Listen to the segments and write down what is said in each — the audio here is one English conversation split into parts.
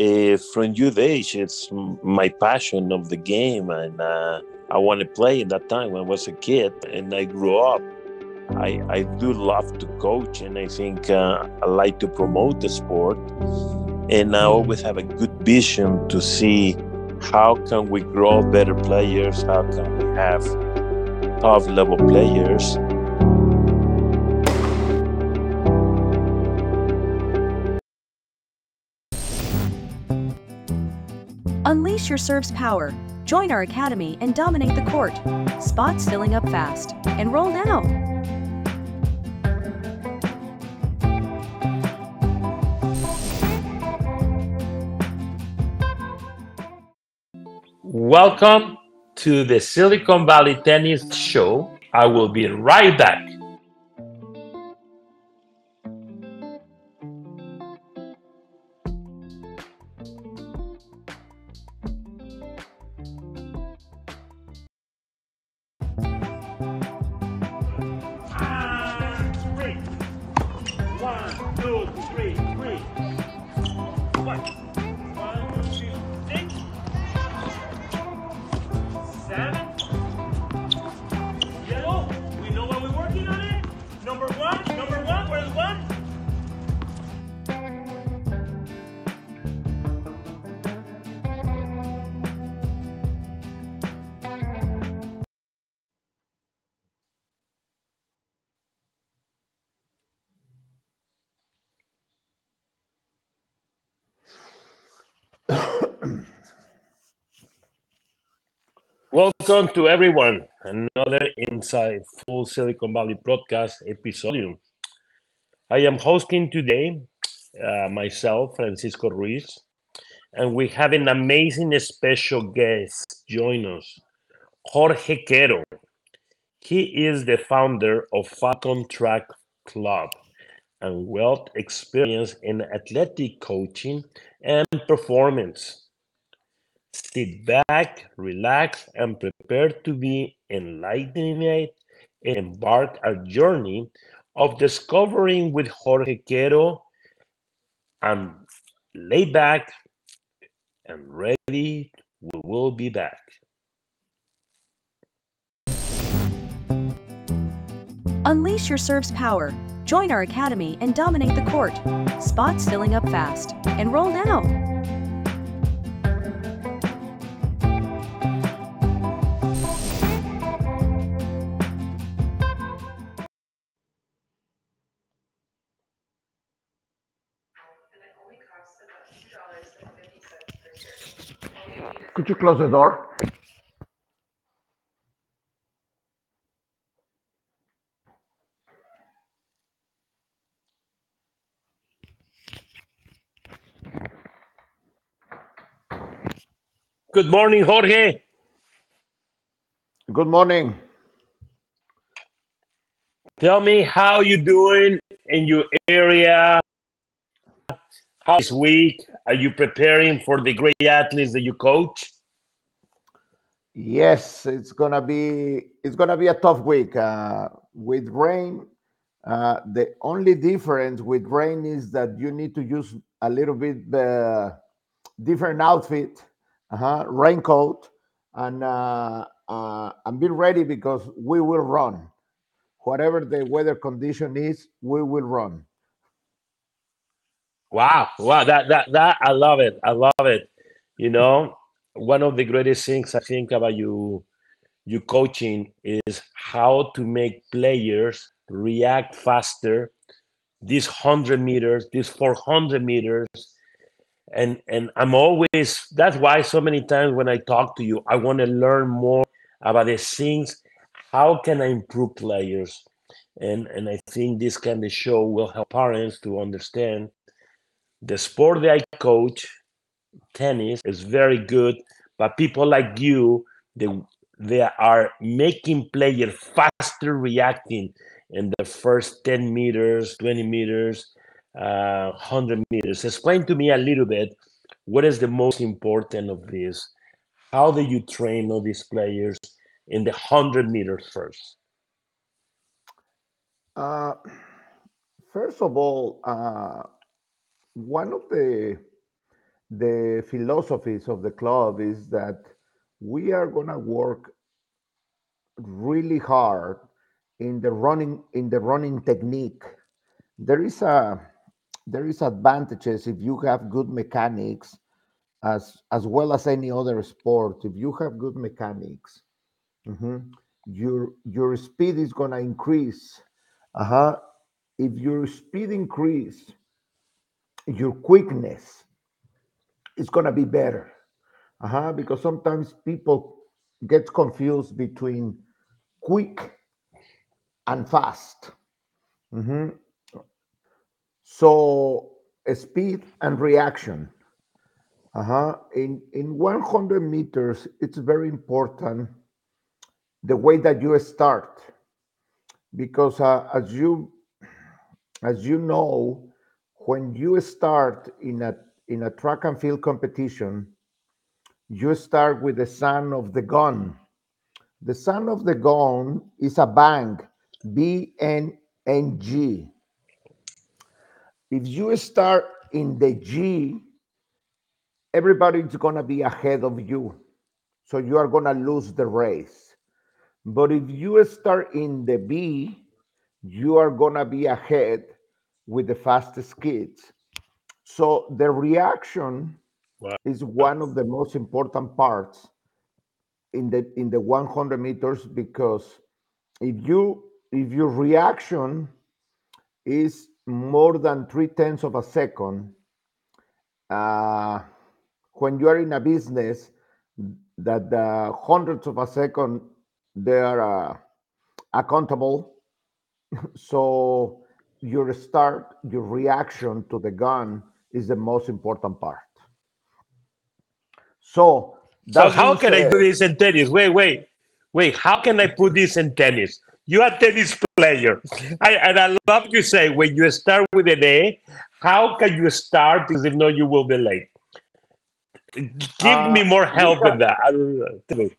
uh, from youth age, it's my passion of the game, and uh, I want to play at that time when I was a kid, and I grew up. I, I do love to coach, and I think uh, I like to promote the sport. And I always have a good vision to see how can we grow better players, how can we have top level players. Unleash your serve's power. Join our academy and dominate the court. Spots filling up fast. Enroll now. Welcome to the Silicon Valley Tennis Show. I will be right back. Welcome to everyone. Another Inside Full Silicon Valley broadcast episode. I am hosting today uh, myself, Francisco Ruiz, and we have an amazing special guest join us, Jorge Quero. He is the founder of Falcon Track Club and wealth experience in athletic coaching and performance. Sit back, relax, and prepare to be enlightened and embark a journey of discovering with Jorge Quero. and lay back and ready. We will be back. Unleash your serve's power. Join our academy and dominate the court. Spots filling up fast. Enroll now. Could you close the door? Good morning, Jorge. Good morning. Tell me how you doing in your area. How this week are you preparing for the great athletes that you coach? Yes, it's gonna be it's gonna be a tough week uh, with rain. Uh, the only difference with rain is that you need to use a little bit the different outfit, uh-huh, raincoat, and uh, uh, and be ready because we will run. Whatever the weather condition is, we will run. Wow, wow, that that that I love it. I love it. You know, one of the greatest things I think about you you coaching is how to make players react faster these 100 meters these 400 meters and and i'm always that's why so many times when i talk to you i want to learn more about the things how can i improve players and and i think this kind of show will help parents to understand the sport that i coach tennis is very good but people like you they they are making players faster reacting in the first 10 meters 20 meters uh, 100 meters. Explain to me a little bit what is the most important of this? How do you train all these players in the 100 meters first? Uh, first of all, uh, one of the the philosophies of the club is that we are going to work really hard in the running in the running technique. There is a there is advantages if you have good mechanics as as well as any other sport. If you have good mechanics mhm, your your speed is going to increase. Uh-huh. If your speed increase your quickness is going to be better. Uh-huh because sometimes people get confused between quick and fast. Mhm. so speed and reaction. Uh-huh in in 100 meters it's very important the way that you start. Because uh, as you as you know when you start in a in a track and field competition you start with the sound of the gun. The sound of the gun is a bang b n n g. If you start in the g everybody's to be ahead of you so you are to lose the race. But if you start in the b you are to be ahead with the fastest kids so the reaction Wow. is one of the most important parts in the in the 100 meters because if you if your reaction is more than three tenths of a second uh, when you are in a business that the hundreds of a second they are uh, accountable so your start your reaction to the gun is the most important part so So how can I do this in tennis? Wait, wait, wait. How can I put this in tennis? You are a tennis player, I, and I love you say when you start with an A, how can you start? Because if not, you will be late. Give me Uh, more help have- in that. I don't know. Tell me.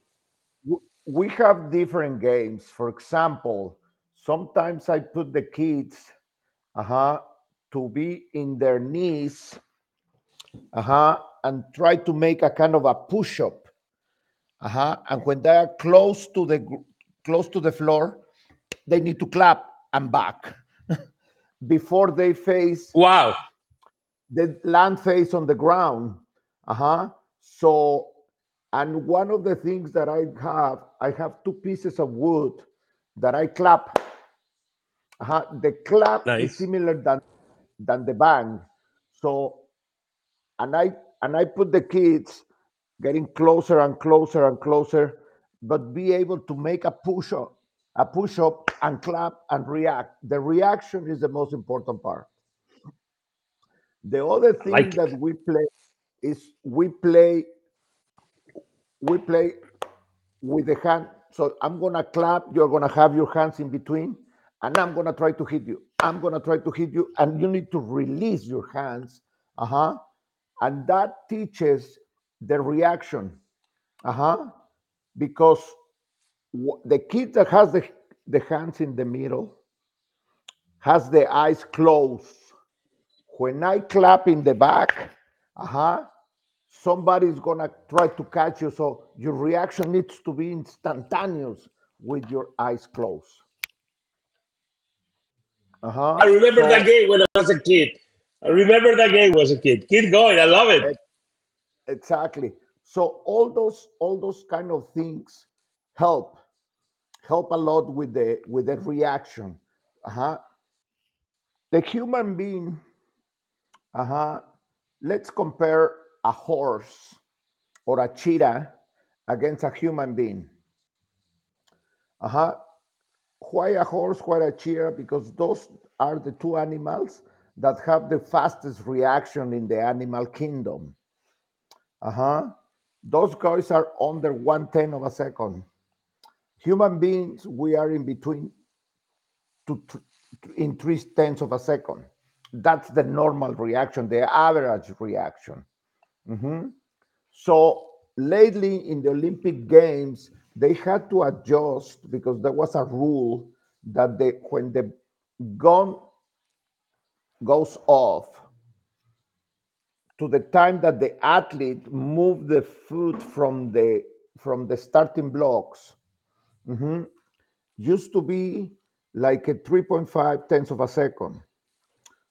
w- we have different games. For example, sometimes I put the kids uh-huh, to be in their knees uh-huh, and try to make a kind of a push-up. Uh-huh. And when they are close to the close to the floor, they need to clap and back before they face Wow. the land face on the ground. Uh-huh. So, and one of the things that I have, I have two pieces of wood that I clap. Uh-huh. The clap Nice. is similar than than the bang. So, and I and I put the kids getting closer and closer and closer, but be able to make a push up, a push up and clap and react. The reaction is the most important part. The other thing like that we play is we play we play with the hand. So I'm gonna clap, you're gonna have your hands in between, and I'm gonna try to hit you. I'm gonna try to hit you, and you need to release your hands. Uh-huh. And that teaches the reaction. Uh-huh. Because wh- the kid that has the, the hands in the middle has the eyes closed. When I clap in the back, uh-huh, somebody's gonna try to catch you. So your reaction needs to be instantaneous with your eyes closed. Uh-huh. I remember that game when I was a kid. I remember that game was a kid. Keep going. I love it. exactly so all those all those kind of things help help a lot with the with the reaction uh-huh the human being uh-huh let's compare a horse or a cheetah against a human being uh-huh why a horse why a cheetah because those are the two animals that have the fastest reaction in the animal kingdom uh-huh. Those guys are under one tenth of a second. Human beings, we are in between to, to in three tenths of a second. That's the normal reaction, the average reaction. Mhm. So lately in the Olympic Games, they had to adjust because there was a rule that they, when the gun goes off to the time that the athlete moved the foot from the from the starting blocks mhm, used to be like a 3.5 tenths of a second.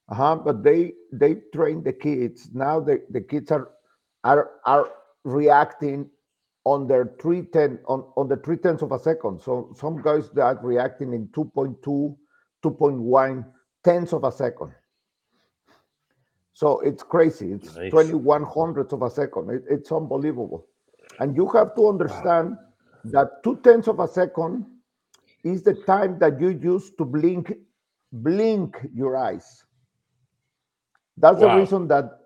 Uh-huh, but they they train the kids. Now the, the kids are are are reacting on their three ten on, on the three tenths of a second. So some guys that are reacting in 2.2, 2.1 tenths of a second. So it's crazy. It's Nice. 21 hundredths of a second. It- it's unbelievable. And you have to understand that two tenths of a second is the time that you use to blink blink your eyes. That's the reason that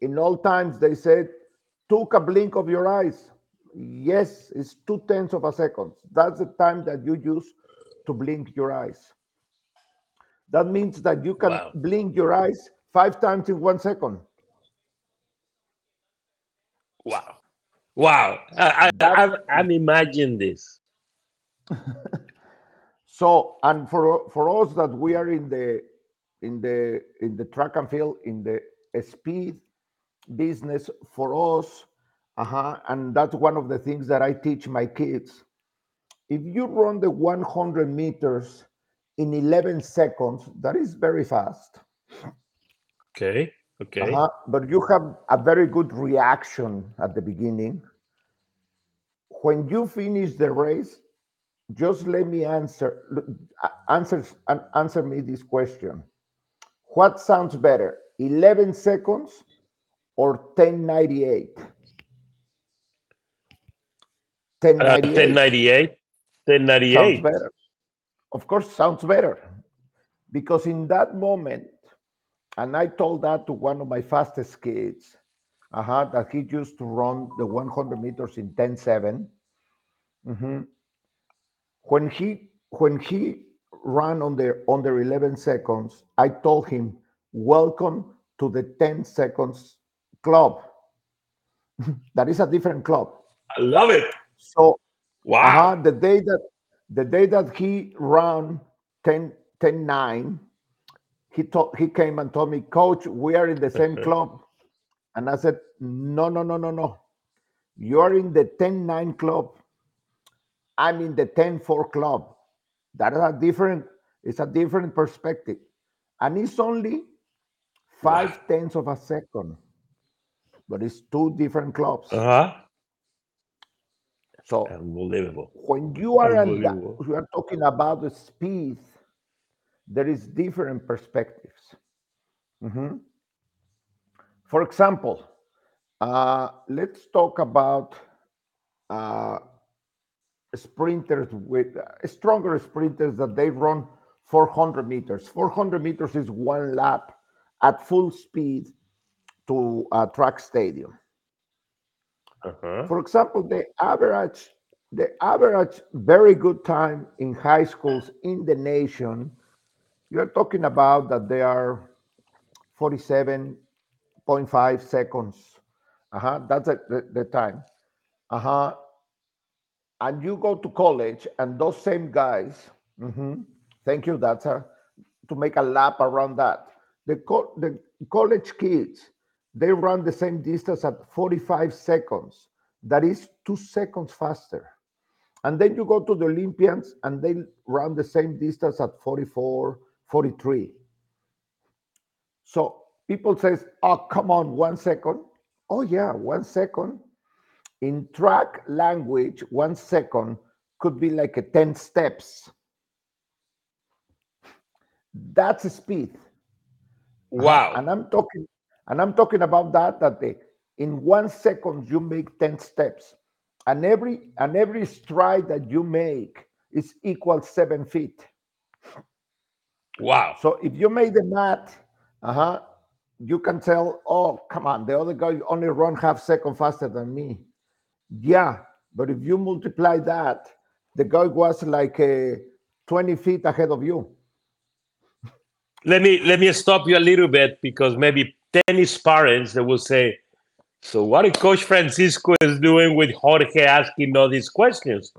in all times they said took a blink of your eyes. Yes, it's two tenths of a second. That's the time that you use to blink your eyes. That means that you can Wow. blink your eyes five times in one second. Wow. Wow. I, I, imagining this. So, and for for us that we are in the in the in the track and field in the speed business, for us, uh-huh, and that's one of the things that I teach my kids. If you run the 100 meters in 11 seconds, that is very fast. Okay. Okay. Uh-huh, but you have a very good reaction at the beginning. When you finish the race, just let me answer answer answer me this question. What sounds better, 11 seconds or 1098? Uh, 1098 1098. sounds better. Of course, sounds better. Because in that moment, and I told that to one of my fastest kids, uh-huh, that he used to run the 100 meters in 10.7. Mhm. When he when he ran on the under 11 seconds, I told him, "Welcome to the 10 seconds club." that is a different club. I love it. So Wow. uh-huh, the day that the day that he ran 10 10 9 he told he came and told me coach we are in the same club. And i said no no no no no. You're in the 10 9 club. I'm in the 10 4 club. That is a different it's a different perspective. And it's only five Wow. tenths of a second. But it's two different clubs. Uh huh. So Unbelievable. when you are Unbelievable. we are talking about the speed, there is different perspectives. Mhm. For example, uh, let's talk about uh, sprinters with uh, stronger sprinters that they run 400 meters. 400 meters is one lap at full speed to a track stadium. Uh-huh. For example, the average, the average very good time in high schools in the nation, you're talking about that they are 47.5 seconds. Uh-huh, that's the, the, time. Uh-huh. And you go to college, and those same guys, mhm, thank you, that's a, to make a lap around that. The, co- the college kids, they run the same distance at 45 seconds. That is two seconds faster. And then you go to the Olympians and they run the same distance at 44, 43. So people says, oh, come on, one second. Oh yeah, one second. In track language, one second could be like a 10 steps. That's speed. Wow. And I'm talking, and I'm talking about that that the, in one second you make 10 steps. And every and every stride that you make is equal seven feet. Wow. So if you made the math, uh-huh, you can tell, oh, come on, the other guy only run half second faster than me. Yeah, but if you multiply that, the guy was like uh, 20 feet ahead of you. Let me let me stop you a little bit because maybe tennis parents they will say, so what is Coach Francisco is doing with Jorge asking all these questions?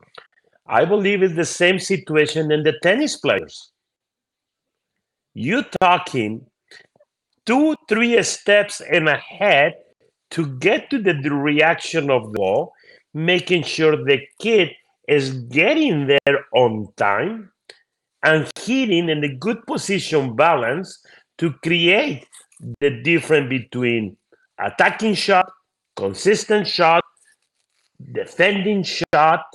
I believe it's the same situation in the tennis players. You talking two, three steps and ahead to get to the reaction of the ball, making sure the kid is getting there on time and hitting in a good position balance to create the difference between attacking shot, consistent shot, defending shot.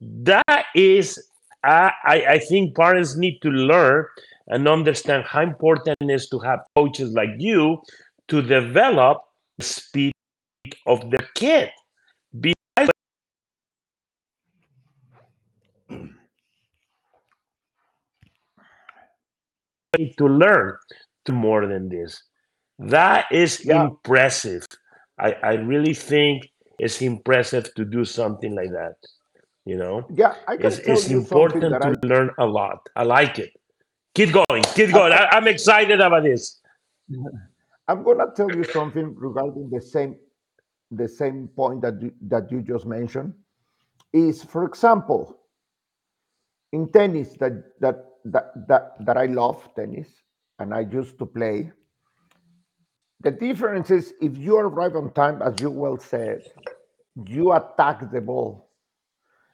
That is, I, I think parents need to learn and understand how important it is to have coaches like you to develop speed of the kid. to learn to more than this. That is yeah. impressive. I, I really think it's impressive to do something like that. You know? Yeah, I can it's, it's important to I... learn a lot. I like it. Keep going, keep going. I, I'm excited about this. I'm gonna tell you something regarding the same the same point that you, that you just mentioned. Is for example, in tennis that that that that, that I love tennis and I used to play. The difference is if you arrive on time, as you well said, you attack the ball.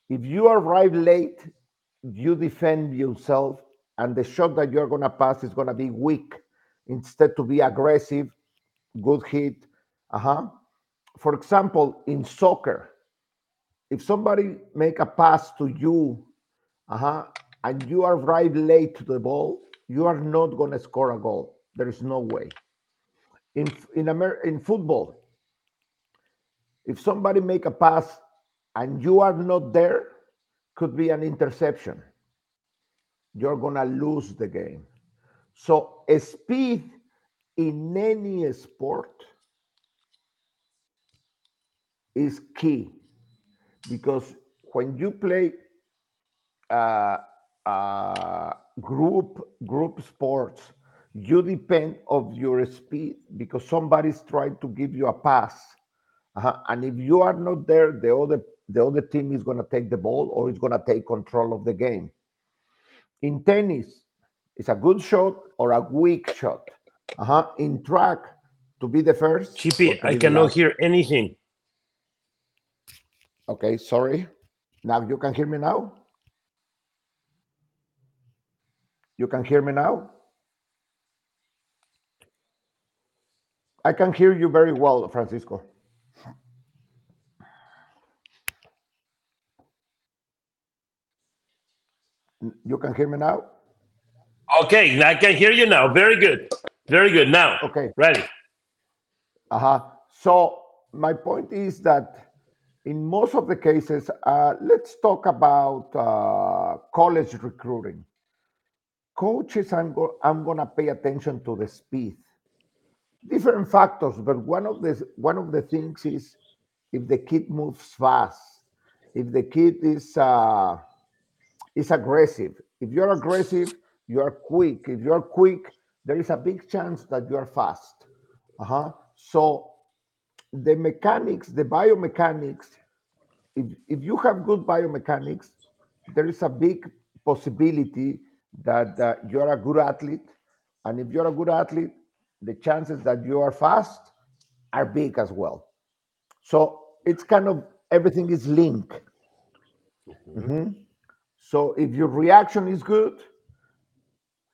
If you arrive late, you defend yourself, and the shot that you're going to pass is going to be weak instead to be aggressive, good hit. Uh-huh. For example, in soccer, if somebody make a pass to you, uh-huh, and you arrive late to the ball, you are not going to score a goal. There is no way. In in Amer- in football, if somebody make a pass and you are not there, could be an interception. You're going to lose the game. So speed in any sport is key because when you play uh, uh, group group sports, you depend of your speed because somebody's trying to give you a pass, uh-huh. and if you are not there, the other the other team is going to take the ball or is going to take control of the game. In tennis, it's a good shot or a weak shot. Uh-huh. In track, to be the first. Chippy, I cannot hear anything. Okay, sorry. Now you can hear me now. You can hear me now? I can hear you very well, Francisco. You can hear me now? Okay, I can hear you now. Very good. Very good. Now, okay. Ready. Uh-huh. So my point is that in most of the cases, uh, let's talk about uh, college recruiting coaches, I'm, go, I'm going to pay attention to the speed. Different factors, but one of the one of the things is if the kid moves fast, if the kid is uh, is aggressive. If you're aggressive, you are quick. If you're quick, there is a big chance that you are fast. Uh-huh. So the mechanics, the biomechanics, if, if you have good biomechanics, there is a big possibility that uh, you're a good athlete. And if you're a good athlete, the chances that you are fast are big as well. So it's kind of everything is linked. Mm-hmm. So if your reaction is good,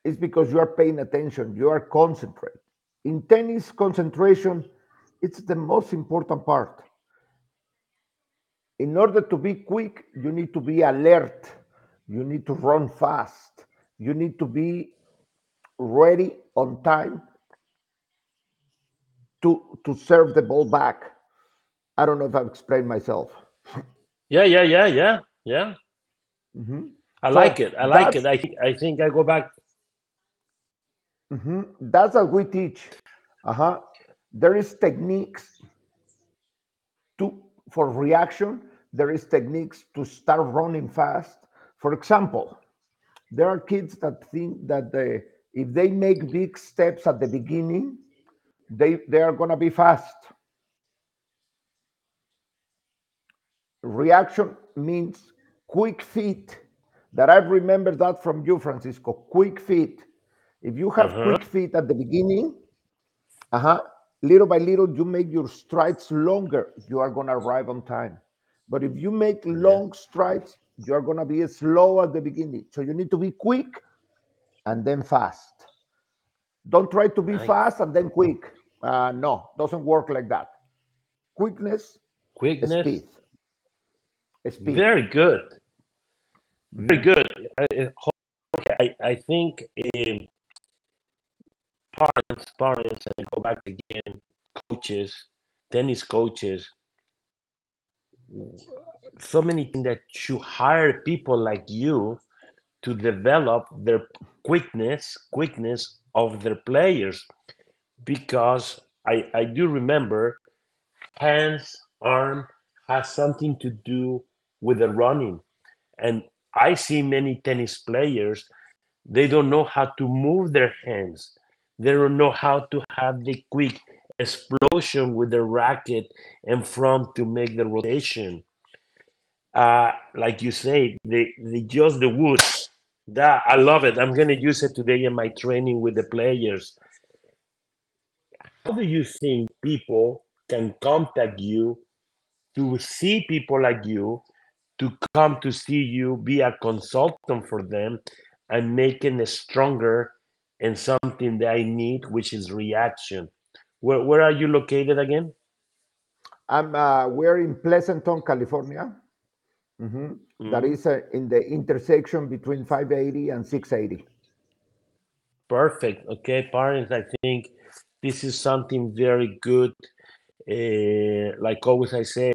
it's because you are paying attention, you are concentrated. In tennis, concentration, it's the most important part. In order to be quick, you need to be alert, you need to run fast, you need to be ready on time to to serve the ball back. I don't know if I've explained myself. Yeah, yeah, yeah, yeah, yeah. Mm-hmm. I so like it. I like it. I I think I go back. Mm-hmm. That's what we teach. Uh huh. There is techniques to for reaction. There is techniques to start running fast. For example, there are kids that think that they, if they make big steps at the beginning, they, they are going to be fast. Reaction means quick feet. That I remember that from you, Francisco. Quick feet. If you have Uh-huh. quick feet at the beginning, uh-huh, little by little, you make your strides longer, you are gonna arrive on time. But if you make long strides, you're gonna be slow at the beginning. So you need to be quick and then fast. Don't try to be Nice. fast and then quick. Uh, no, doesn't work like that. Quickness, Quickness. speed. Speed. Very good. Very good. I, I- I, I think um, parents, parents, and go back again, coaches, tennis coaches, so many things that you hire people like you to develop their quickness, quickness of their players, because I, I do remember hands, arm has something to do with the running. And I see many tennis players, they don't know how to move their hands. They don't know how to have the quick explosion with the racket and front to make the rotation. Uh, like you say, the, the just the woods. That I love it. I'm gonna use it today in my training with the players. How do you think people can contact you to see people like you, to come to see you, be a consultant for them, and making it stronger and something that I need, which is reaction. Where, where are you located again? I'm uh, we're in Pleasanton, California. Mhm. That Mhm. is uh, in the intersection between 580 and 680. Perfect. Okay, parents, I think this is something very good. Uh, like always, I say,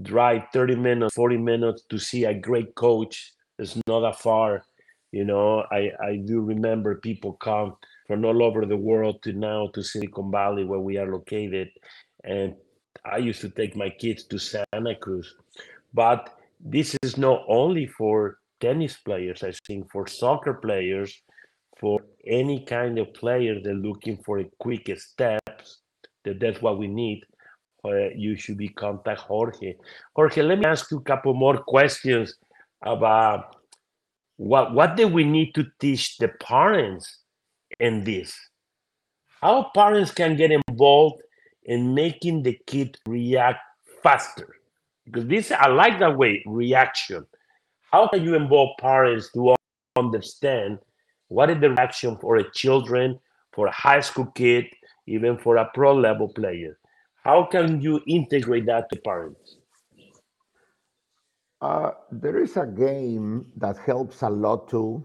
drive 30 minutes, 40 minutes to see a great coach. It's not that far. You know, I, I do remember people come from all over the world to now to Silicon Valley, where we are located. And I used to take my kids to Santa Cruz. But this is not only for tennis players, I think for soccer players, for any kind of player they're looking for a quick steps that that's what we need uh, you should be contact jorge jorge let me ask you a couple more questions about what what do we need to teach the parents in this. How parents can get involved in making the kid react faster. Because this i like that way reaction. How can you involve parents to understand what is the reaction for a children for a high school kid even for a pro level player? How can you integrate that to parents? Uh, there is a game that helps a lot too.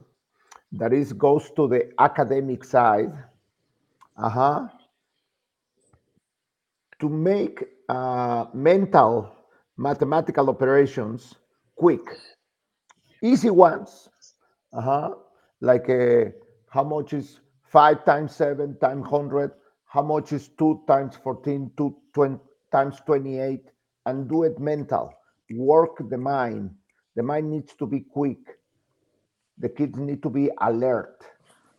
That is goes to the academic side. Uh huh. To make uh, mental mathematical operations quick, easy ones. Uh huh. Like uh, how much is five times seven times hundred? How much is two times fourteen? Two twenty times twenty-eight, and do it mental work the mind. The mind needs to be quick. The kids need to be alert.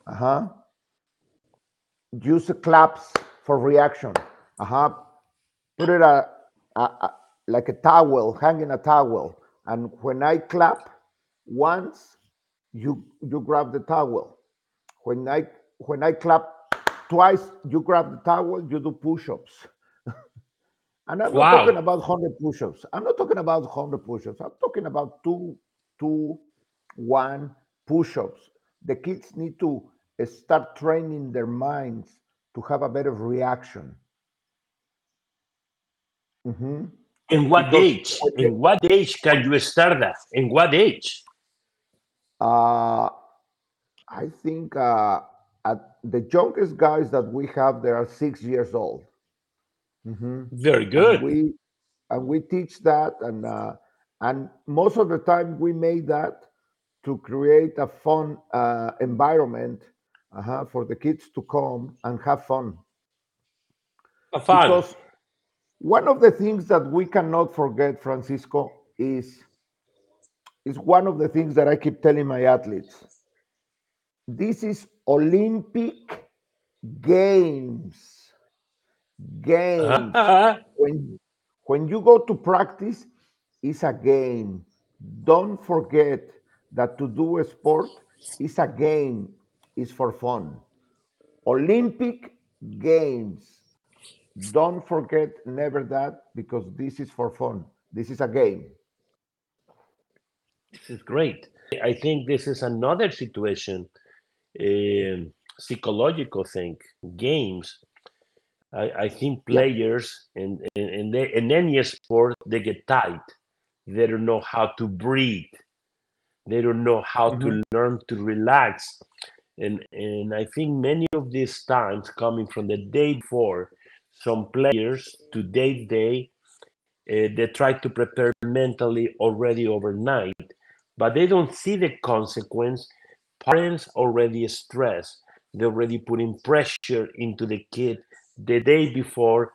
Uh-huh. Use claps for reaction. Uh-huh. Put it a, a, a- like a towel, hanging a towel. And when I clap once, you you grab the towel. When I when I clap twice, you grab the towel, you do push-ups. And I'm not talking about 100 push-ups. I'm not talking about 100 push-ups. I'm talking about two, two, one push-ups. The kids need to start training their minds to have a better reaction. Mhm. in what Because age in what age can you start that in what age Uh, I think uh, at the youngest guys that we have, they are six years old. Mhm. very and good we and we teach that and uh, and most of the time we made that to create a fun uh, environment uh for the kids to come and have fun. Have fun. Because one of the things that we cannot forget francisco is is one of the things that i keep telling my athletes. This is olympic games. Games. When when you go to practice it's a game. Don't forget that to do a sport is a game is for fun Olympic Games. Don't forget never that because this is for fun. This is a game. This is great. I think this is another situation, eh, a psychological thing. Games. I, I think players in, in, in any sport, they get tight. They don't know how to breathe. They don't know how Mhm. to learn to relax. And, and I think many of these times coming from the day before, some players to day day, uh, they try to prepare mentally already overnight, but they don't see the consequence. Parents already stress. They're already putting pressure into the kid the day before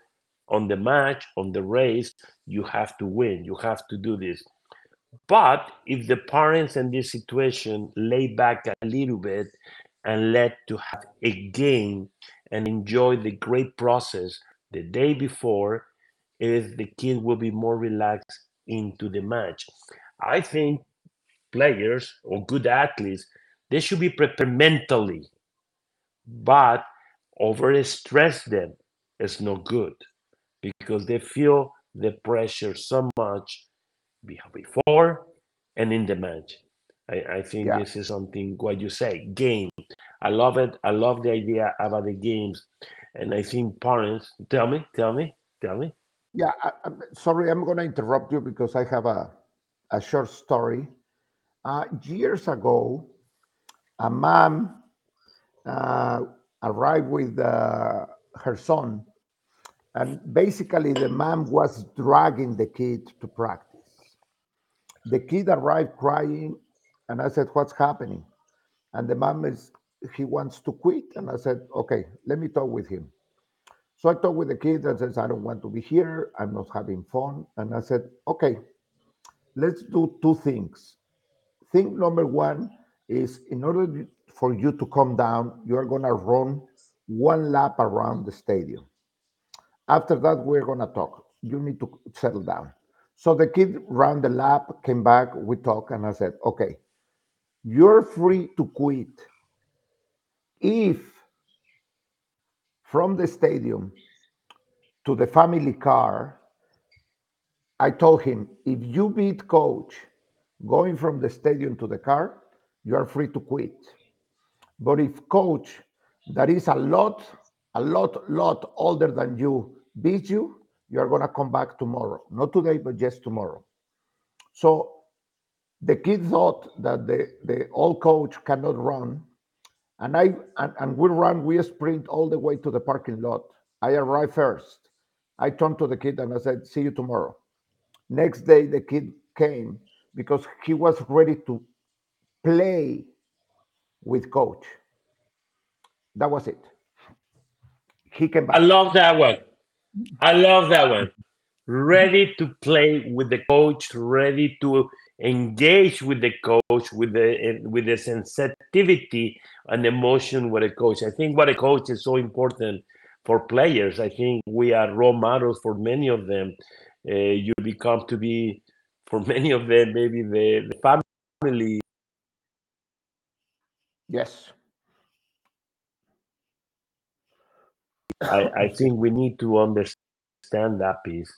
on the match, on the race. You have to win. You have to do this. But if the parents in this situation lay back a little bit and let to have a game and enjoy the great process the day before, is the kid will be more relaxed into the match. I think players or good athletes they should be prepared mentally, but over stress them is no good because they feel the pressure so much before and in the match. I, I think Yeah. this is something what you say game. I love it. I love the idea about the games, and I think parents tell me, tell me, tell me. Yeah, I, I'm sorry, I'm going to interrupt you because I have a, a short story. Uh, years ago, a mom uh, arrived with uh, her son, and basically, the mom was dragging the kid to practice. The kid arrived crying, and I said, What's happening? And the mom is, he wants to quit. And I said, Okay, let me talk with him. So I talked with the kid and says, I don't want to be here. I'm not having fun. And I said, okay, let's do two things. Thing number one is in order for you to come down, you are going to run one lap around the stadium. After that, we're going to talk. You need to settle down. So the kid ran the lap, came back, we talked, and I said, okay, you're free to quit if from the stadium to the family car, I told him, if you beat coach going from the stadium to the car, you are free to quit. But if coach that is a lot, a lot, lot older than you beats you, you are going to come back tomorrow. Not today, but just tomorrow. So the kid thought that the, the old coach cannot run. And I and, and we run, we sprint all the way to the parking lot. I arrived first. I turned to the kid and I said, See you tomorrow. Next day, the kid came because he was ready to play with coach. That was it. He came back. I love that one. I love that one. Ready to play with the coach, ready to engage with the coach, with the with the sensitivity and emotion with the coach. I think what a coach is so important for players. I think we are role models for many of them. Uh, you become to be for many of them maybe the, the family Yes. I, I think we need to understand that piece.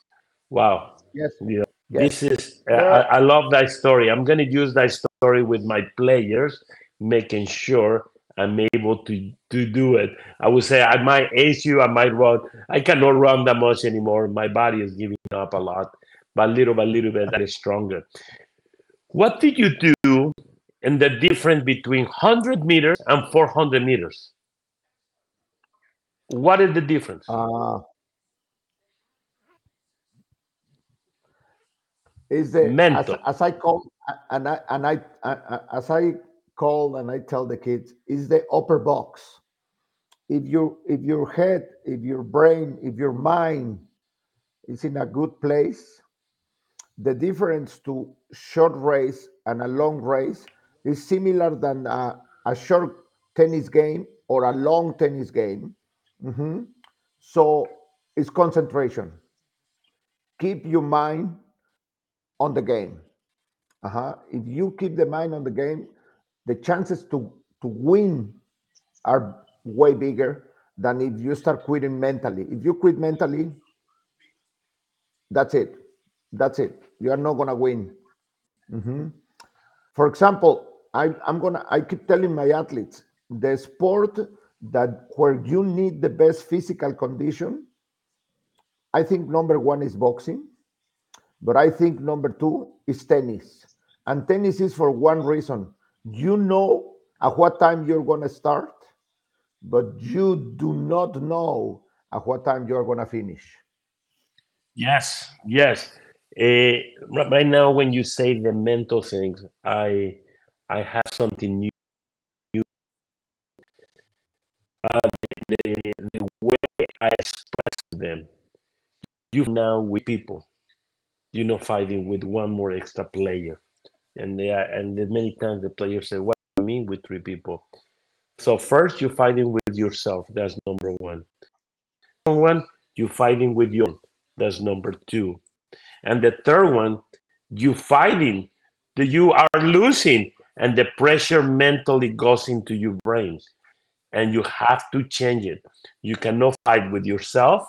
Wow. Yes. You know, Yes. this is I, I love that story. I'm gonna use that story with my players, making sure I'm able to to do it. I would say I might ace you, I might run. I cannot run that much anymore. My body is giving up a lot, but little by little bit that is stronger. What did you do in the difference between 100 meters and 400 meters? What is the difference? Uh, is the as, Mental. as I call and I and I, I I- as I call and I tell the kids is the upper box. If you if your head, if your brain, if your mind is in a good place, the difference to short race and a long race is similar than a, a short tennis game or a long tennis game. Mhm. So it's concentration. Keep your mind on the game. Uh-huh. If you keep the mind on the game, the chances to to win are way bigger than if you start quitting mentally. If you quit mentally, that's it. That's it. You are not gonna win. Mhm. For example, I, I'm gonna. I keep telling my athletes the sport that where you need the best physical condition. I think number one is boxing, but I think number two is tennis. And tennis is for one reason: you know at what time you're gonna start, but you do not know at what time you're gonna finish. Yes, yes. Uh, right now, when you say the mental things, I I have something new. Uh, the, the way I express them, you now with people, you know, fighting with one more extra player, and they are, and many times the players say, "What do you mean with three people?" So first, you're fighting with yourself. That's number one. Number one, you're fighting with your. That's number two. And the third one, you fighting, you are losing, and the pressure mentally goes into your brain. And you have to change it. You cannot fight with yourself,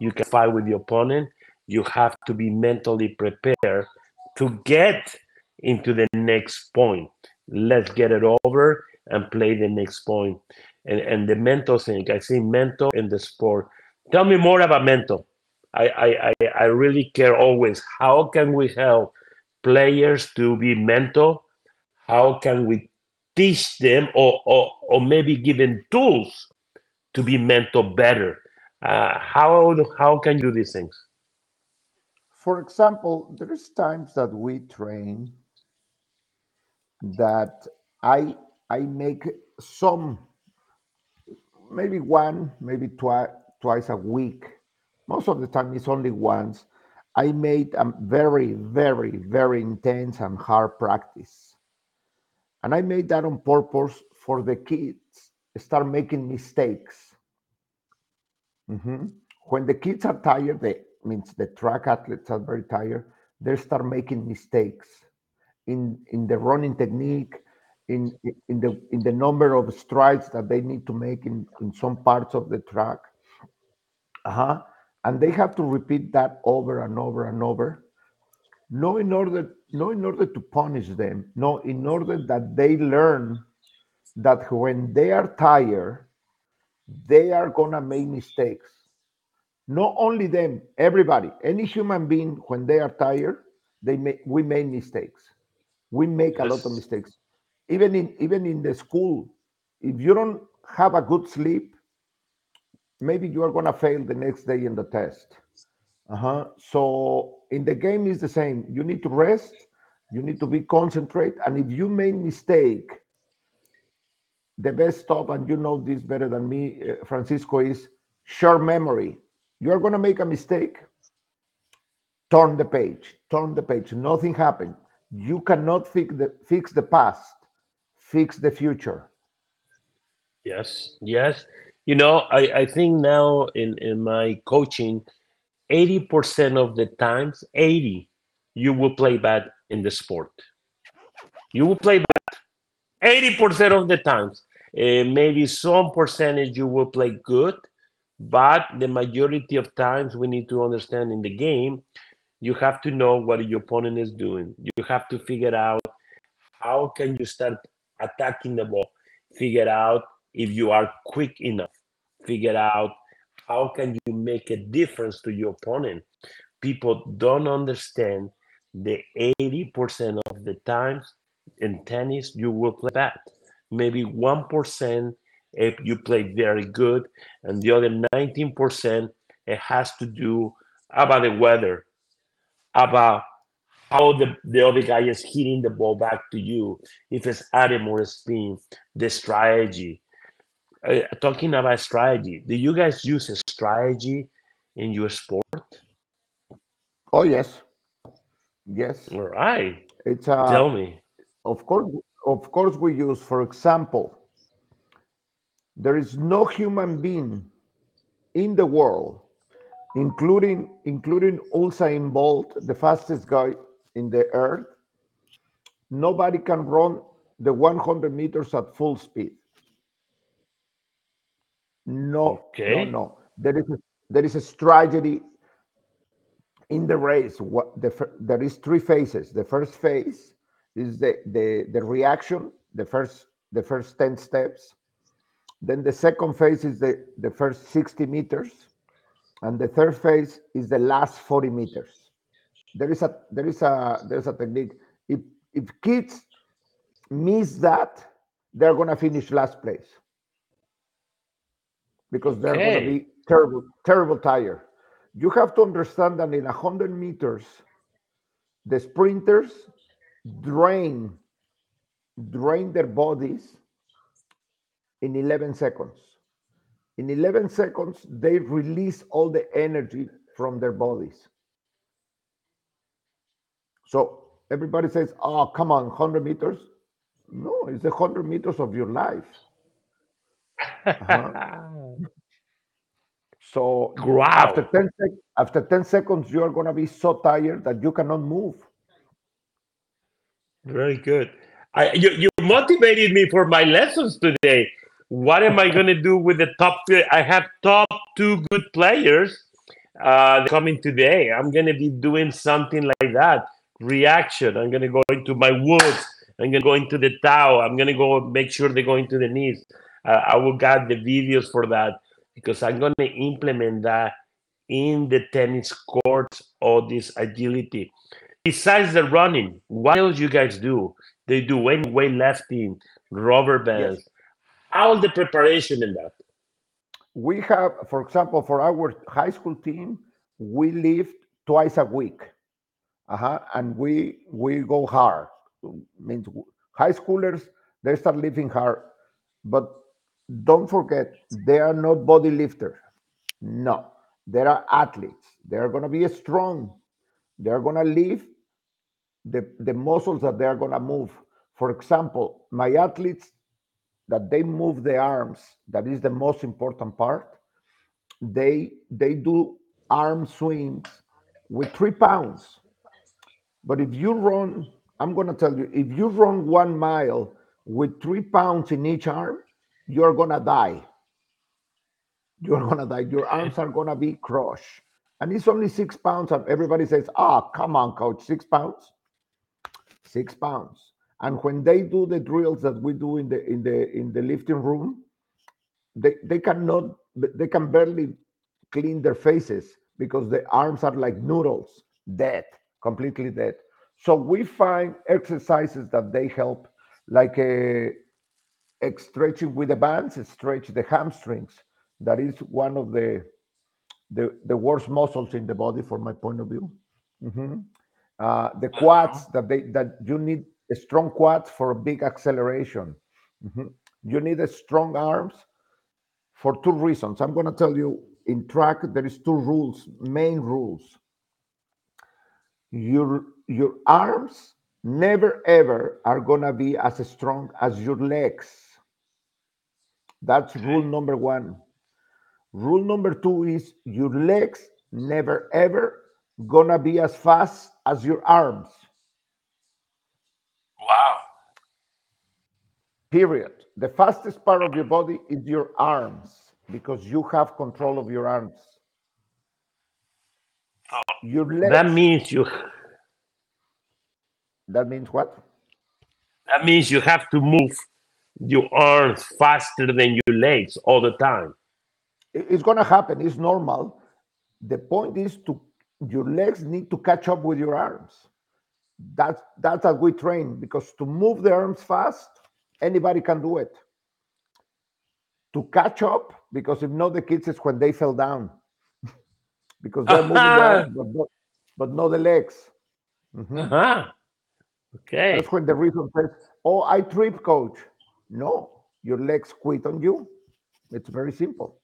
you can fight with your opponent. You have to be mentally prepared to get into the next point. Let's get it over and play the next point. And, and the mental thing, I see mental in the sport. Tell me more about mental. I, I, I really care always. How can we help players to be mental? How can we teach them or, or, or maybe give them tools to be mental better? Uh, how, how can you do these things? For example, there's times that we train that I I make some maybe one, maybe twice twice a week most of the time it's only once i made a very very very intense and hard practice and i made that on purpose for the kids start making mistakes. Mhm. when the kids are tired they means the track athletes are very tired they start making mistakes in in the running technique in in the in the number of strides that they need to make in in some parts of the track. Uh-huh. And they have to repeat that over and over and over no in order no in order to punish them no in order that they learn that when they are tired they are gonna make mistakes. Not only them everybody any human being when they are tired they make we make mistakes. We make a lot of mistakes. Even in even in the school if you don't have a good sleep maybe you are going to fail the next day in the test. Uh-huh. so in the game is the same. You need to rest you need to be concentrate and if you make mistake the best stop and you know this better than me uh, francisco is short memory. You are going to make a mistake turn the page turn the page. Nothing happened. You cannot fix the fix the past fix the future. Yes, yes. You know, I, I think now in, in my coaching, 80% of the times, 80, you will play bad in the sport. You will play bad 80% of the times. Uh, maybe some percentage you will play good, but the majority of times we need to understand in the game, you have to know what your opponent is doing. You have to figure out how can you start attacking the ball. Figure out if you are quick enough figure out how can you make a difference to your opponent? People don't understand the 80% of the times in tennis you will play bad. Maybe 1% if you play very good and the other 19% it has to do about the weather about how the, the other guy is hitting the ball back to you. If it's adding more spin the strategy uh, talking about strategy, do you guys use a strategy in your sport? oh yes. Yes. All right, it's uh tell me. of course of course we use for example there is no human being in the world including including Usain Bolt the fastest guy in the earth. Nobody can run the 100 meters at full speed No, Okay. no, no. There is a, there is a strategy in the race. What the there is three phases. The first phase is the the the reaction. The first the first ten steps. Then the second phase is the the first sixty meters, and the third phase is the last forty meters. There is a there is a there's a technique. If if kids miss that, they're gonna finish last place because they're going to be terrible, terrible tire. You have to understand that in 100 meters, the sprinters drain drain their bodies in 11 seconds. In 11 seconds, they release all the energy from their bodies. So everybody says, "Oh, come on, 100 meters." No, it's the 100 meters of your life. So Wow. after 10 sec- after 10 seconds, you are gonna be so tired that you cannot move. Very good. I, you, you motivated me for my lessons today. What am I going to do with the top? I have top two good players uh, coming today. I'm going to be doing something like that. Reaction. I'm going to go into my woods. I'm going to go into the Tao. I'm going to go make sure they go into the knees. Uh, I will get the videos for that because I'm going to implement that in the tennis courts. All this agility besides the running, what else you guys do? They do weight weightlifting, rubber bands, all the preparation in that. We have, for example, for our high school team, we lift twice a week. Uh-huh. And we we go hard. Means high schoolers, they start lifting hard. But don't forget, they are not body lifters. No, they are athletes. They are gonna be strong. They are gonna lift the, the muscles that they are gonna move. For example, my athletes that they move the arms that is the most important part they they do arm swings with three pounds but if you run i'm going to tell you if you run one mile with three pounds in each arm you're to die. You're to die. Your arms are to be crushed. And it's only six pounds and everybody says ah come on coach six pounds? Six pounds. And when they do the drills that we do in the in the in the lifting room they they cannot they can barely clean their faces because the arms are like noodles dead completely dead. So we find exercises that they help like a, a stretching with the bands stretch the hamstrings that is one of the the, the worst muscles in the body from my point of view Mhm. uh, the quads that they that you need a strong quads for a big acceleration Mhm. you need a strong arms for two reasons. I'm going to tell you in track there is two rules, main rules. Your your arms never ever are going to be as strong as your legs. That's rule number 1. Rule number 2 is your legs never ever going to be as fast as your arms. Wow. Period. The fastest part of your body is your arms because you have control of your arms. Oh. Your legs. That means you that means what? that means you have to move your arms faster than your legs all the time. It's going to happen. It's normal. The point is to your legs need to catch up with your arms. That's that's as we train because to move the arms fast, anybody can do it. To catch up, because if not, the kids is when they fell down because they're moving the arms, but not, but not the legs. Mhm. Uh-huh. Okay. That's when the reason says, "Oh, I trip, coach." No, your legs quit on you. It's very simple.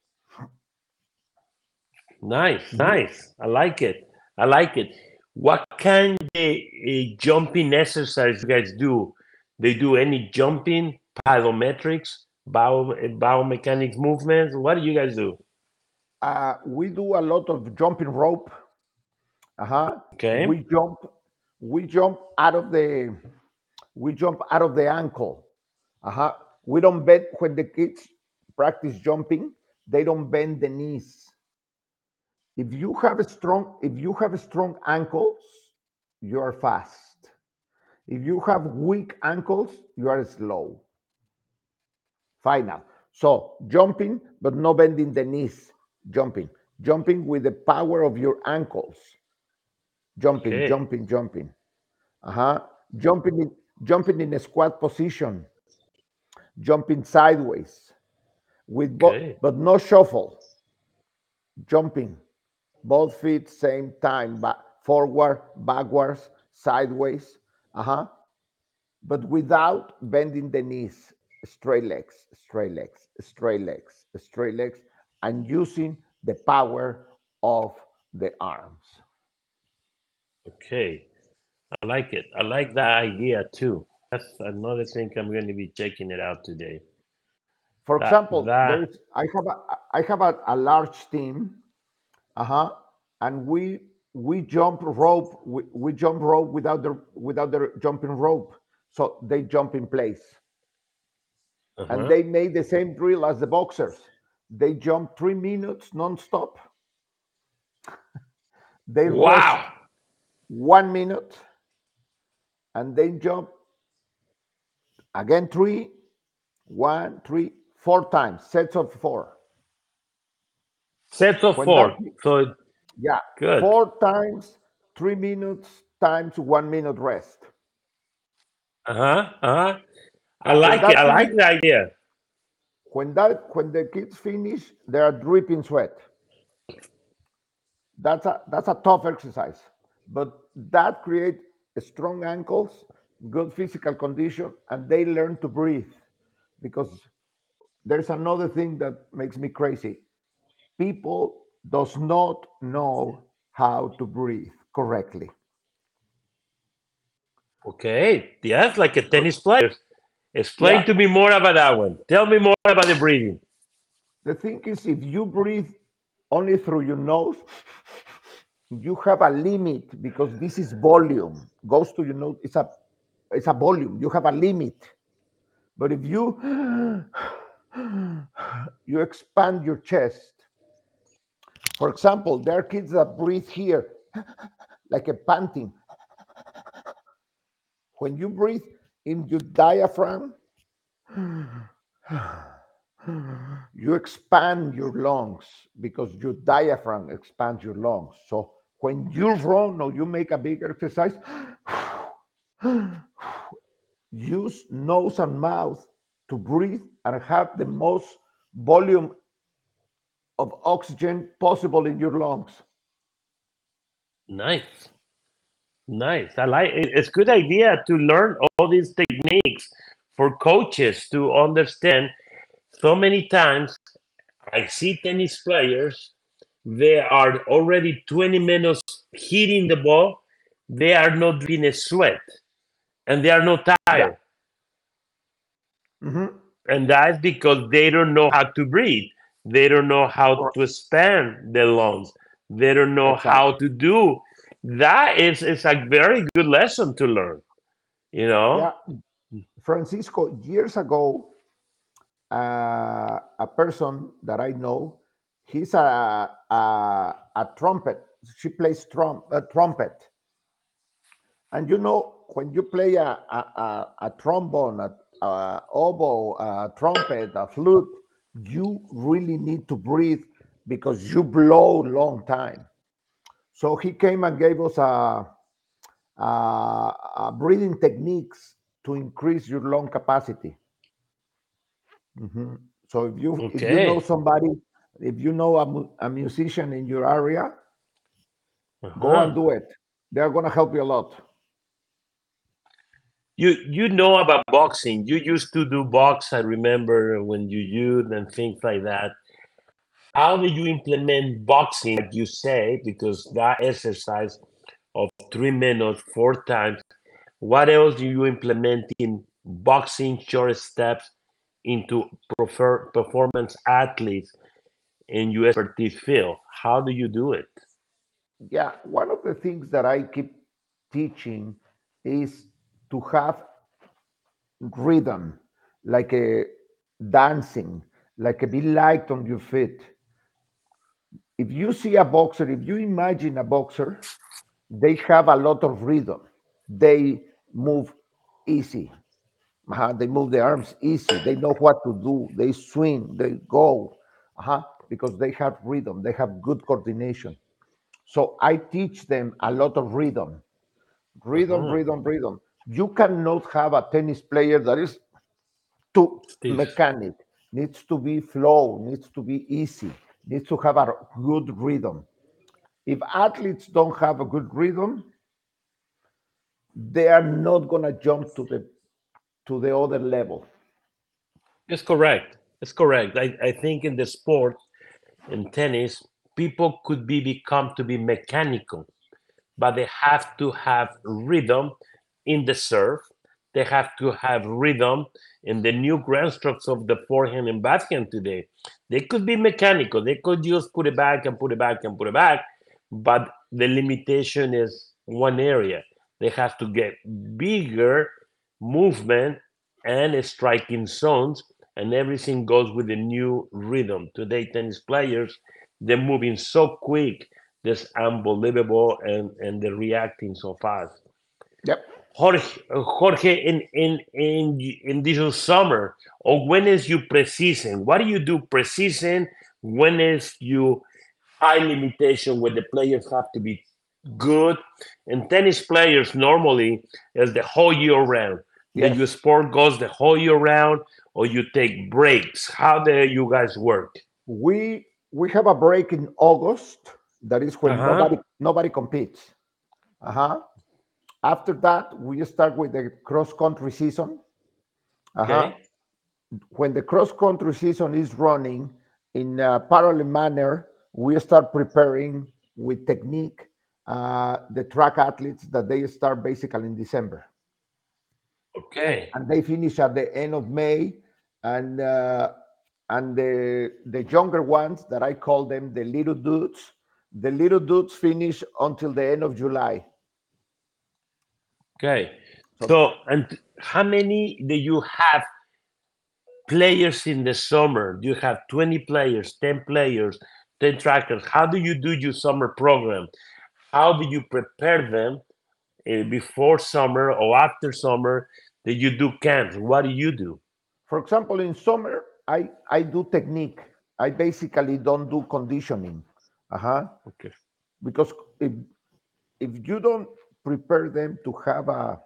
Nice, nice. I like it. I like it. What kind of uh, jumping exercise you guys do? They do any jumping, plyometrics, bio, biomechanics movements? What do you guys do? Uh, we do a lot of jumping rope. Uh-huh. Okay. We jump, we jump out of the, we jump out of the ankle. Uh-huh. We don't bet when the kids practice jumping. they don't bend the knees. If you have a strong, if you have strong ankles, you are fast. If you have weak ankles, you are slow. Final. So jumping, but no bending the knees. Jumping, jumping with the power of your ankles. Jumping, Okay. jumping, jumping. Uh-huh. Jumping in, jumping in a squat position. Jumping sideways. With Okay. but no shuffle. Jumping. Both feet same time, back, forward, backwards, sideways. Uh-huh. But without bending the knees. Straight legs, straight legs, straight legs, straight legs, and using the power of the arms. Okay. I like it. I like that idea too. That's another thing I'm going to be checking it out today. For That- example, that- I have a I have a, a large team, uh-huh, and we we jump rope we, we jump rope without the without the jumping rope, so they jump in place, Uh-huh. and they made the same drill as the boxers. They jump three minutes non-stop. they wow. one minute, and then jump again three, one, three, four times, sets of four. Sets of When four. that- So Yeah, good. four times, three minutes times one minute rest. Uh huh. Uh huh. I like it. I like the idea. When that when the kids finish, they are dripping sweat. That's a that's a tough exercise, but that creates strong ankles, good physical condition, and they learn to breathe. Because there's another thing that makes me crazy. People does not know how to breathe correctly. Okay. Yes, like a tennis player. Explain Yeah. to me more about that one. Tell me more about the breathing. The thing is, if you breathe only through your nose, you have a limit because this is volume. Goes to your nose, it's a it's a volume. You have a limit. But if you you expand your chest, for example, there are kids that breathe here like a panting. When you breathe in your diaphragm, you expand your lungs because your diaphragm expands your lungs. So when you run or you make a big exercise, use nose and mouth to breathe and have the most volume of oxygen possible in your lungs. Nice. Nice. I like it. It's good idea to learn all these techniques for coaches to understand. So many times I see tennis players, they are already 20 minutes hitting the ball, they are not in a sweat and they are not tired. Mhm. And that's because they don't know how to breathe. They don't know how to expand their lungs. They don't know how to do. That is, is a very good lesson to learn. You know? Yeah. Francisco, years ago, uh, a person that I know, he's a, a, a trumpet. She plays trum, a trumpet. And you know, when you play a, a, a, a trombone, a, a oboe, a trumpet, a flute, you really need to breathe because you blow long time. So he came and gave us a, a, a breathing techniques to increase your lung capacity. Mhm. So if you if you know somebody, if you know a, a musician in your area, go Uh-huh. and do it. They're gonna help you a lot. You you know about boxing. You used to do box. I remember when you used and things like that. How do you implement boxing, like you say, because that exercise of three minutes, four times. What else do you implement in boxing short steps into prefer, performance athletes in your expertise field? How do you do it? Yeah, one of the things that I keep teaching is to have rhythm, like a dancing, like a be light on your feet. If you see a boxer, if you imagine a boxer, they have a lot of rhythm. They move easy. Uh-huh. They move their arms easy. They know what to do. They swing. They go. Uh-huh. Because they have rhythm. They have good coordination. So I teach them a lot of rhythm. Rhythm, Uh-huh. rhythm, rhythm. You cannot have a tennis player that is too Stiff. mechanic. Needs to be flow. Needs to be easy. Needs to have a good rhythm. If athletes don't have a good rhythm, they are not gonna jump to the to the other level. It's correct. It's correct. I, I think in the sport, in tennis, people could be become to be mechanical, but they have to have rhythm in the serve. They have to have rhythm in the new ground strokes of the forehand and backhand today. They could be mechanical. They could just put it back and put it back and put it back, but the limitation is one area. They have to get bigger movement and striking zones, and everything goes with a new rhythm. Today, tennis players, they're moving so quick, that's unbelievable, and, and they're reacting so fast. Yep. Jorge, Jorge in, in, in, in this summer, or when is you preseason? What do you do preseason? When is you high limitation where the players have to be good? And tennis players normally is the whole year round. Yes. That your sport goes the whole year round, or you take breaks. How do you guys work? We we have a break in August. That is when Uh-huh. nobody nobody competes. Uh-huh. After that, we start with the cross country season. Uh-huh. Okay. When the cross country season is running in a parallel manner, we start preparing with technique uh, the track athletes that they start basically in December. Okay. and they finish at the end of May, and uh, and the the younger ones that I call them the little dudes, the little dudes finish until the end of July. Okay. So- and how many do you have players in the summer? Do you have 20 players, 10 players, 10 trackers? How do you do your summer program? How do you prepare them uh, before summer or after summer? Do you do camps? What do you do? For example, in summer, I I do technique. I basically don't do conditioning. Uh-huh. Okay. because if if you don't prepare them to have a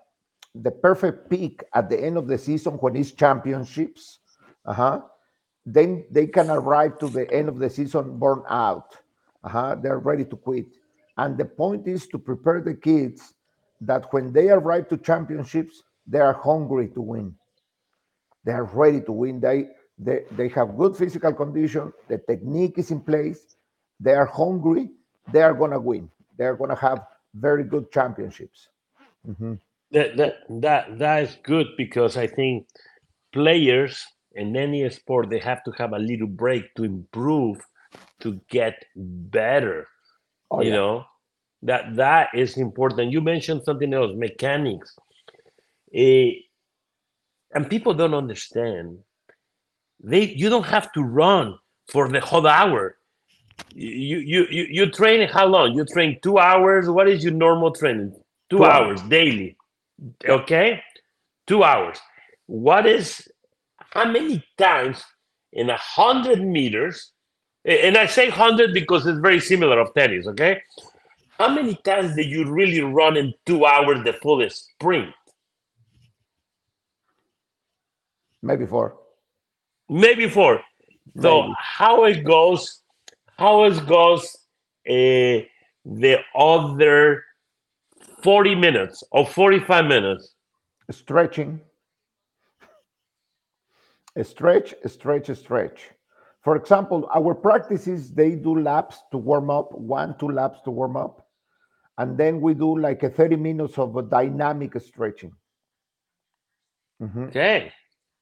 the perfect peak at the end of the season when it's championships, uh-huh, then they can arrive to the end of the season burn out. Uh-huh, they're ready to quit. And the point is to prepare the kids that when they arrive to championships, they are hungry to win. They are ready to win. They they, they have good physical condition, the technique is in place, they are hungry, they are gonna win. They are gonna have very good championships. Mhm. That, that, that, that is good because I think players in any sport, they have to have a little break to improve, to get better. Oh, you yeah. know that that is important you mentioned something else mechanics Eh, and people don't understand they you don't have to run for the whole hour you you you, you train how long you train two hours what is your normal training two, Two hours daily okay two hours what is how many times in a hundred meters and I say 100 because it's very similar of tennis, okay? How many times did you really run in two hours the full sprint? Maybe four. Maybe four. So Maybe. how it goes, how it goes uh, the other 40 minutes or 45 minutes? Stretching. Stretch, stretch, stretch. For example, our practices, they do laps to warm up, one, two laps to warm up. And then we do like a 30 minutes of dynamic stretching. Mhm. Okay.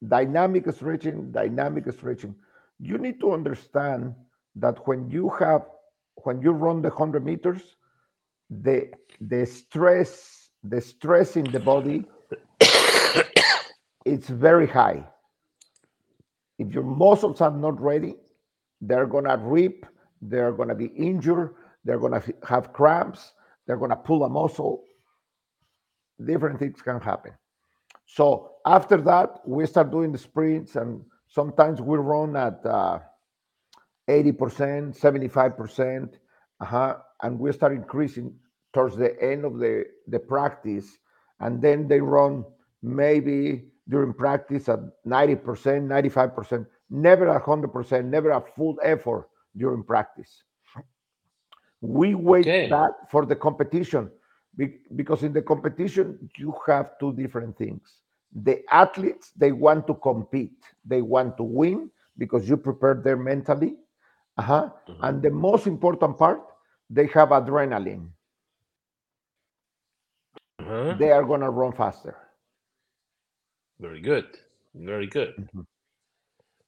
dynamic stretching, dynamic stretching. You need to understand that when you have, when you run the 100 meters, the, the stress, the stress in the body, it's very high. if your muscles are not ready, they're gonna rip, they're gonna be injured, they're gonna have cramps, they're gonna pull a muscle. Different things can happen. So after that, we start doing the sprints, and sometimes we run at uh, 80%, 75%, uh-huh, and we start increasing towards the end of the, the practice. And then they run maybe during practice at 90%, 95%, never a 100%, never a full effort during practice. We wait Okay. that for the competition because in the competition, you have two different things. The athletes, they want to compete, they want to win because you prepare them mentally. Uh-huh. Mhm. And the most important part, they have adrenaline. Uh-huh. They are going to run faster. Very good. Very good. Mhm.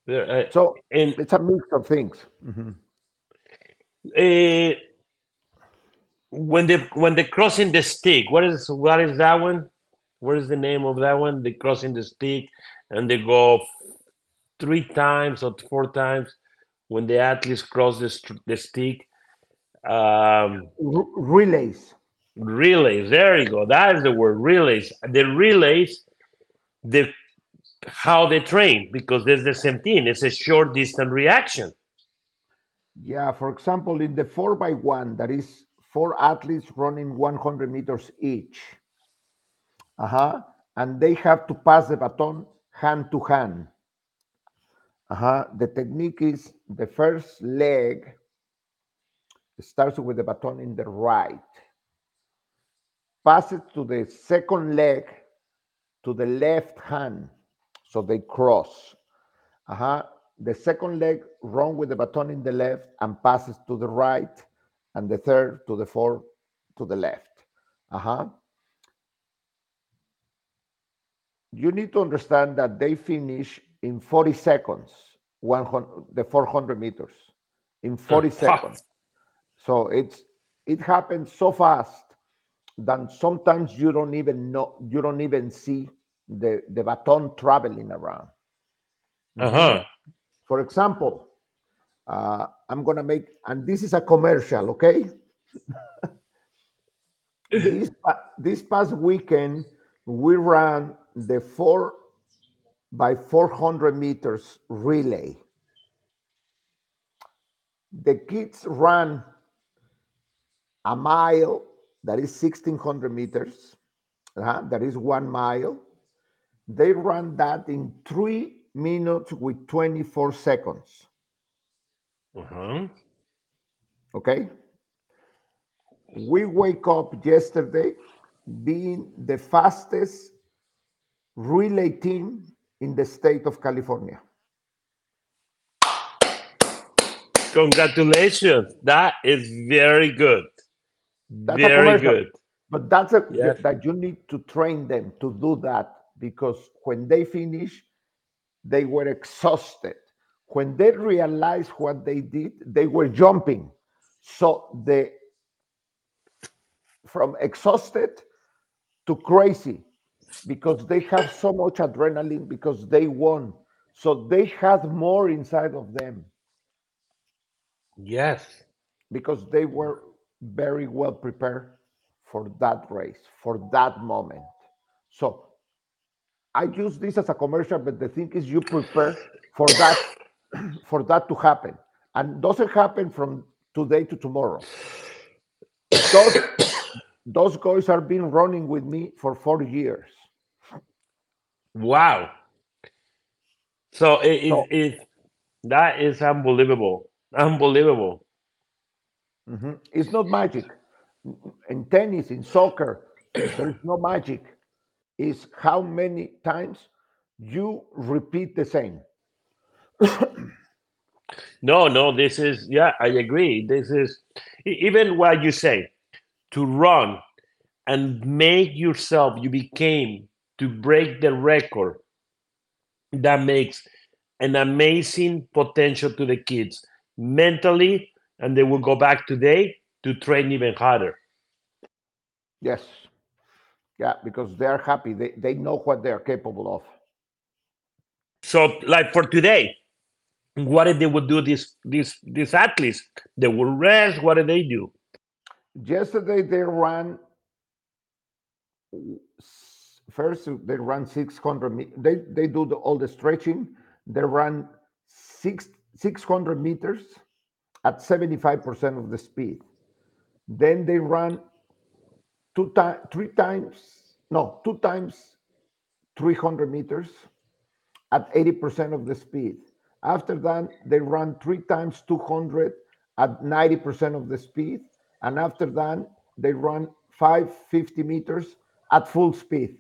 There, uh, So and it's a mix of things. Mhm. uh, when the when the crossing the stick, what is what is that one? What is the name of that one? The crossing the stick, and they go three times or four times when the athletes cross the, st- the stick. Um, R- relays. relays. There you go. That is the word. Relays. The relays. The how they train because there's the same thing. It's a short distance reaction. Yeah, for example, in the four by one, that is four athletes running 100 meters each. Uh-huh. And they have to pass the baton hand to hand. Uh-huh. The technique is the first leg starts with the baton in the right, pass it to the second leg to the left hand, so they cross. Uh-huh. The second leg run with the baton in the left and passes to the right, and the third to the fourth to the left. Uh-huh. You need to understand that they finish in 40 seconds, 100, the 400 meters, in 40 fuck. seconds. So it's it happens so fast that sometimes you don't even know, you don't even see the, the baton traveling around. Uh huh. For example, uh, I'm gonna make, and this is a commercial, okay? this, this past weekend, we ran the four by 400 meters relay. The kids ran a mile, that is 1600 meters, uh, that is one mile. They ran that in three minutes with 24 seconds. Uh huh. Okay. We wake up yesterday being the fastest relay team in the state of California. Congratulations. That is very good. That's very good. But that's a Yeah. that you need to train them to do that because when they finish, they were exhausted. When they realized what they did, they were jumping. So the from exhausted to crazy because they have so much adrenaline because they won. So they had more inside of them Yes. because they were very well prepared for that race, for that moment. So I use this as a commercial, but the thing is you prepare for that for that to happen. And doesn't happen from today to tomorrow. Those, those guys have been running with me for four years. Wow. So it, it, So- it that is unbelievable. Unbelievable. Mhm. It's not magic. In tennis, in soccer, there is no magic. It's how many times you repeat the same. No, no, this is yeah, I agree. This is even what you say to run and make yourself you became to break the record that makes an amazing potential to the kids mentally and they will go back today to train even harder. Yes. Yeah, because they're happy. They, they know what they're capable of. So like for today, what did they would do this this these athletes? They would rest. What did they do? Yesterday they ran first they run 600 they they do the, all the stretching. They run six 600 meters at 75% of the speed. Then they run two times three times no two times 300 meters at 80% of the speed. After that they run three times 200 at 90% of the speed. And after that they run 550 meters at full speed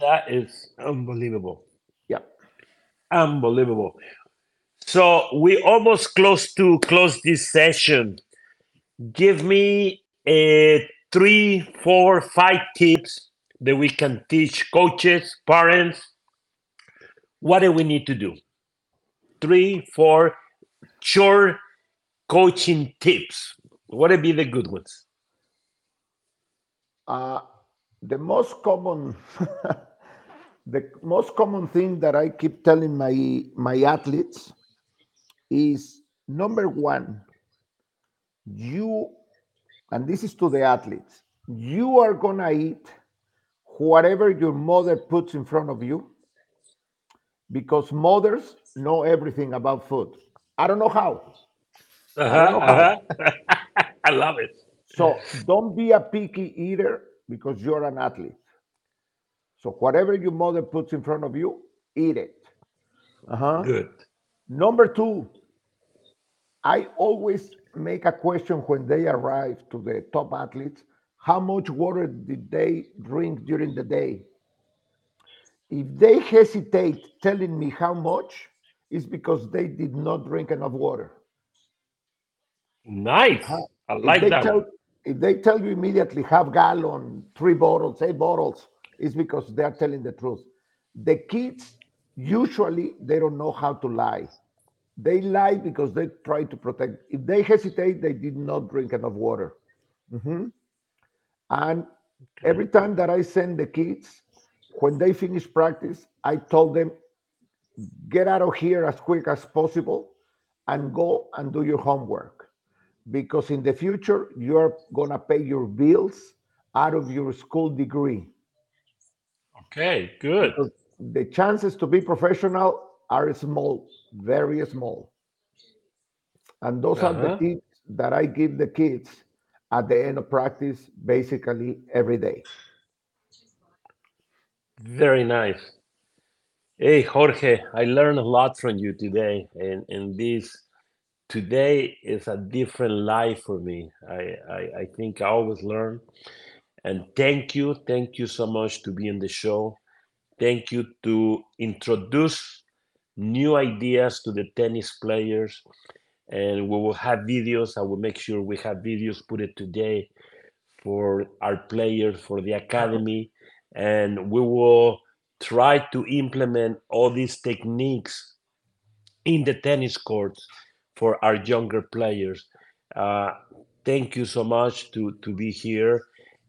That is unbelievable. Yeah. Unbelievable. So we almost close to close this session. Give me a three, four, five tips that we can teach coaches, parents. What do we need to do? Three, four short coaching tips. What would be the good ones? Uh, the most common the most common thing that I keep telling my my athletes is number one, you, and this is to the athletes, you are gonna eat whatever your mother puts in front of you because mothers know everything about food. I don't know how. Uh-huh, know how. uh-huh. I love it. So don't be a picky eater because you're an athlete. So whatever your mother puts in front of you, eat it. Uh-huh. Good. Number two, I always make a question when they arrive to the top athletes how much water did they drink during the day? If they hesitate telling me how much, it's because they did not drink enough water. Nice. I If like that. tell if they tell you immediately half gallon, three bottles, eight bottles, it's because they're telling the truth. The kids usually they don't know how to lie. They lie because they try to protect. If they hesitate, they did not drink enough water. Mhm. And every time that I send the kids, when they finish practice, I told them, get out of here as quick as possible and go and do your homework. Because in the future, you're going to pay your bills out of your school degree. Okay, good. Because the chances to be professional are small, very small. And those are the Uh-huh. tips that I give the kids at the end of practice, basically every day. Very nice. Hey, Jorge, I learned a lot from you today, and, and this today is a different life for me. I, I, I think I always learn. And thank you, thank you so much to be in the show. Thank you to introduce new ideas to the tennis players. And we will have videos. I will make sure we have videos put it today for our players, for the academy. And we will try to implement all these techniques in the tennis courts for our younger players. Uh, thank you so much to, to be here.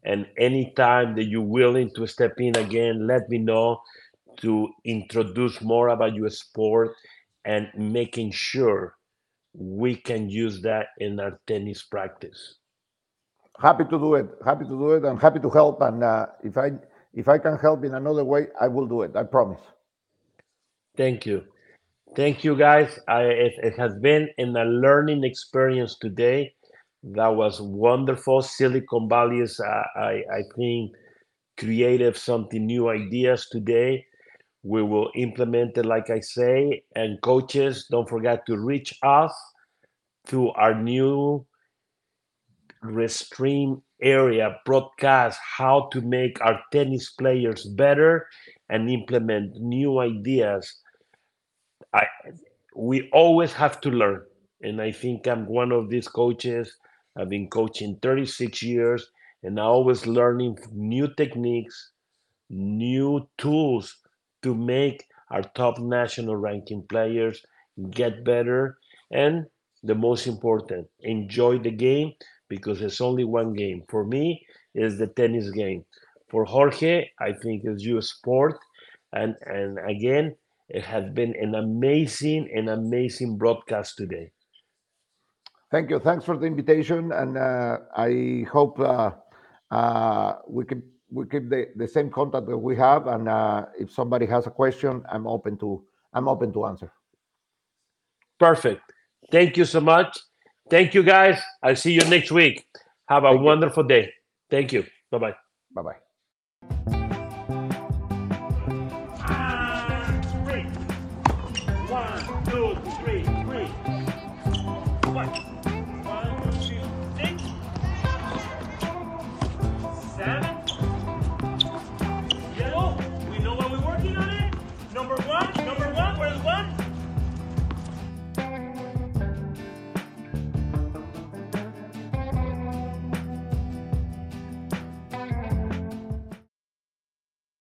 And anytime that you're willing to step in again, let me know to introduce more about your sport and making sure we can use that in our tennis practice. Happy to do it. Happy to do it. I'm happy to help. And uh, if I if I can help in another way, I will do it. I promise. Thank you. Thank you, guys. I, it, it has been in a learning experience today. That was wonderful. Silicon Valley is, uh, I, I think, creative, something new ideas today. We will implement it, like I say. And coaches, don't forget to reach us to our new restream area broadcast how to make our tennis players better and implement new ideas I we always have to learn. And I think I'm one of these coaches. I've been coaching 36 years and I always learning new techniques, new tools to make our top national ranking players get better and the most important, enjoy the game because it's only one game. For me, is the tennis game. For Jorge, I think it's your sport. And and again, It has been an amazing, an amazing broadcast today. Thank you. Thanks for the invitation, and uh, I hope uh, uh, we keep we keep the, the same contact that we have. And uh, if somebody has a question, I'm open to I'm open to answer. Perfect. Thank you so much. Thank you, guys. I'll see you next week. Have a wonderful day. Thank you. Bye-bye. Bye bye.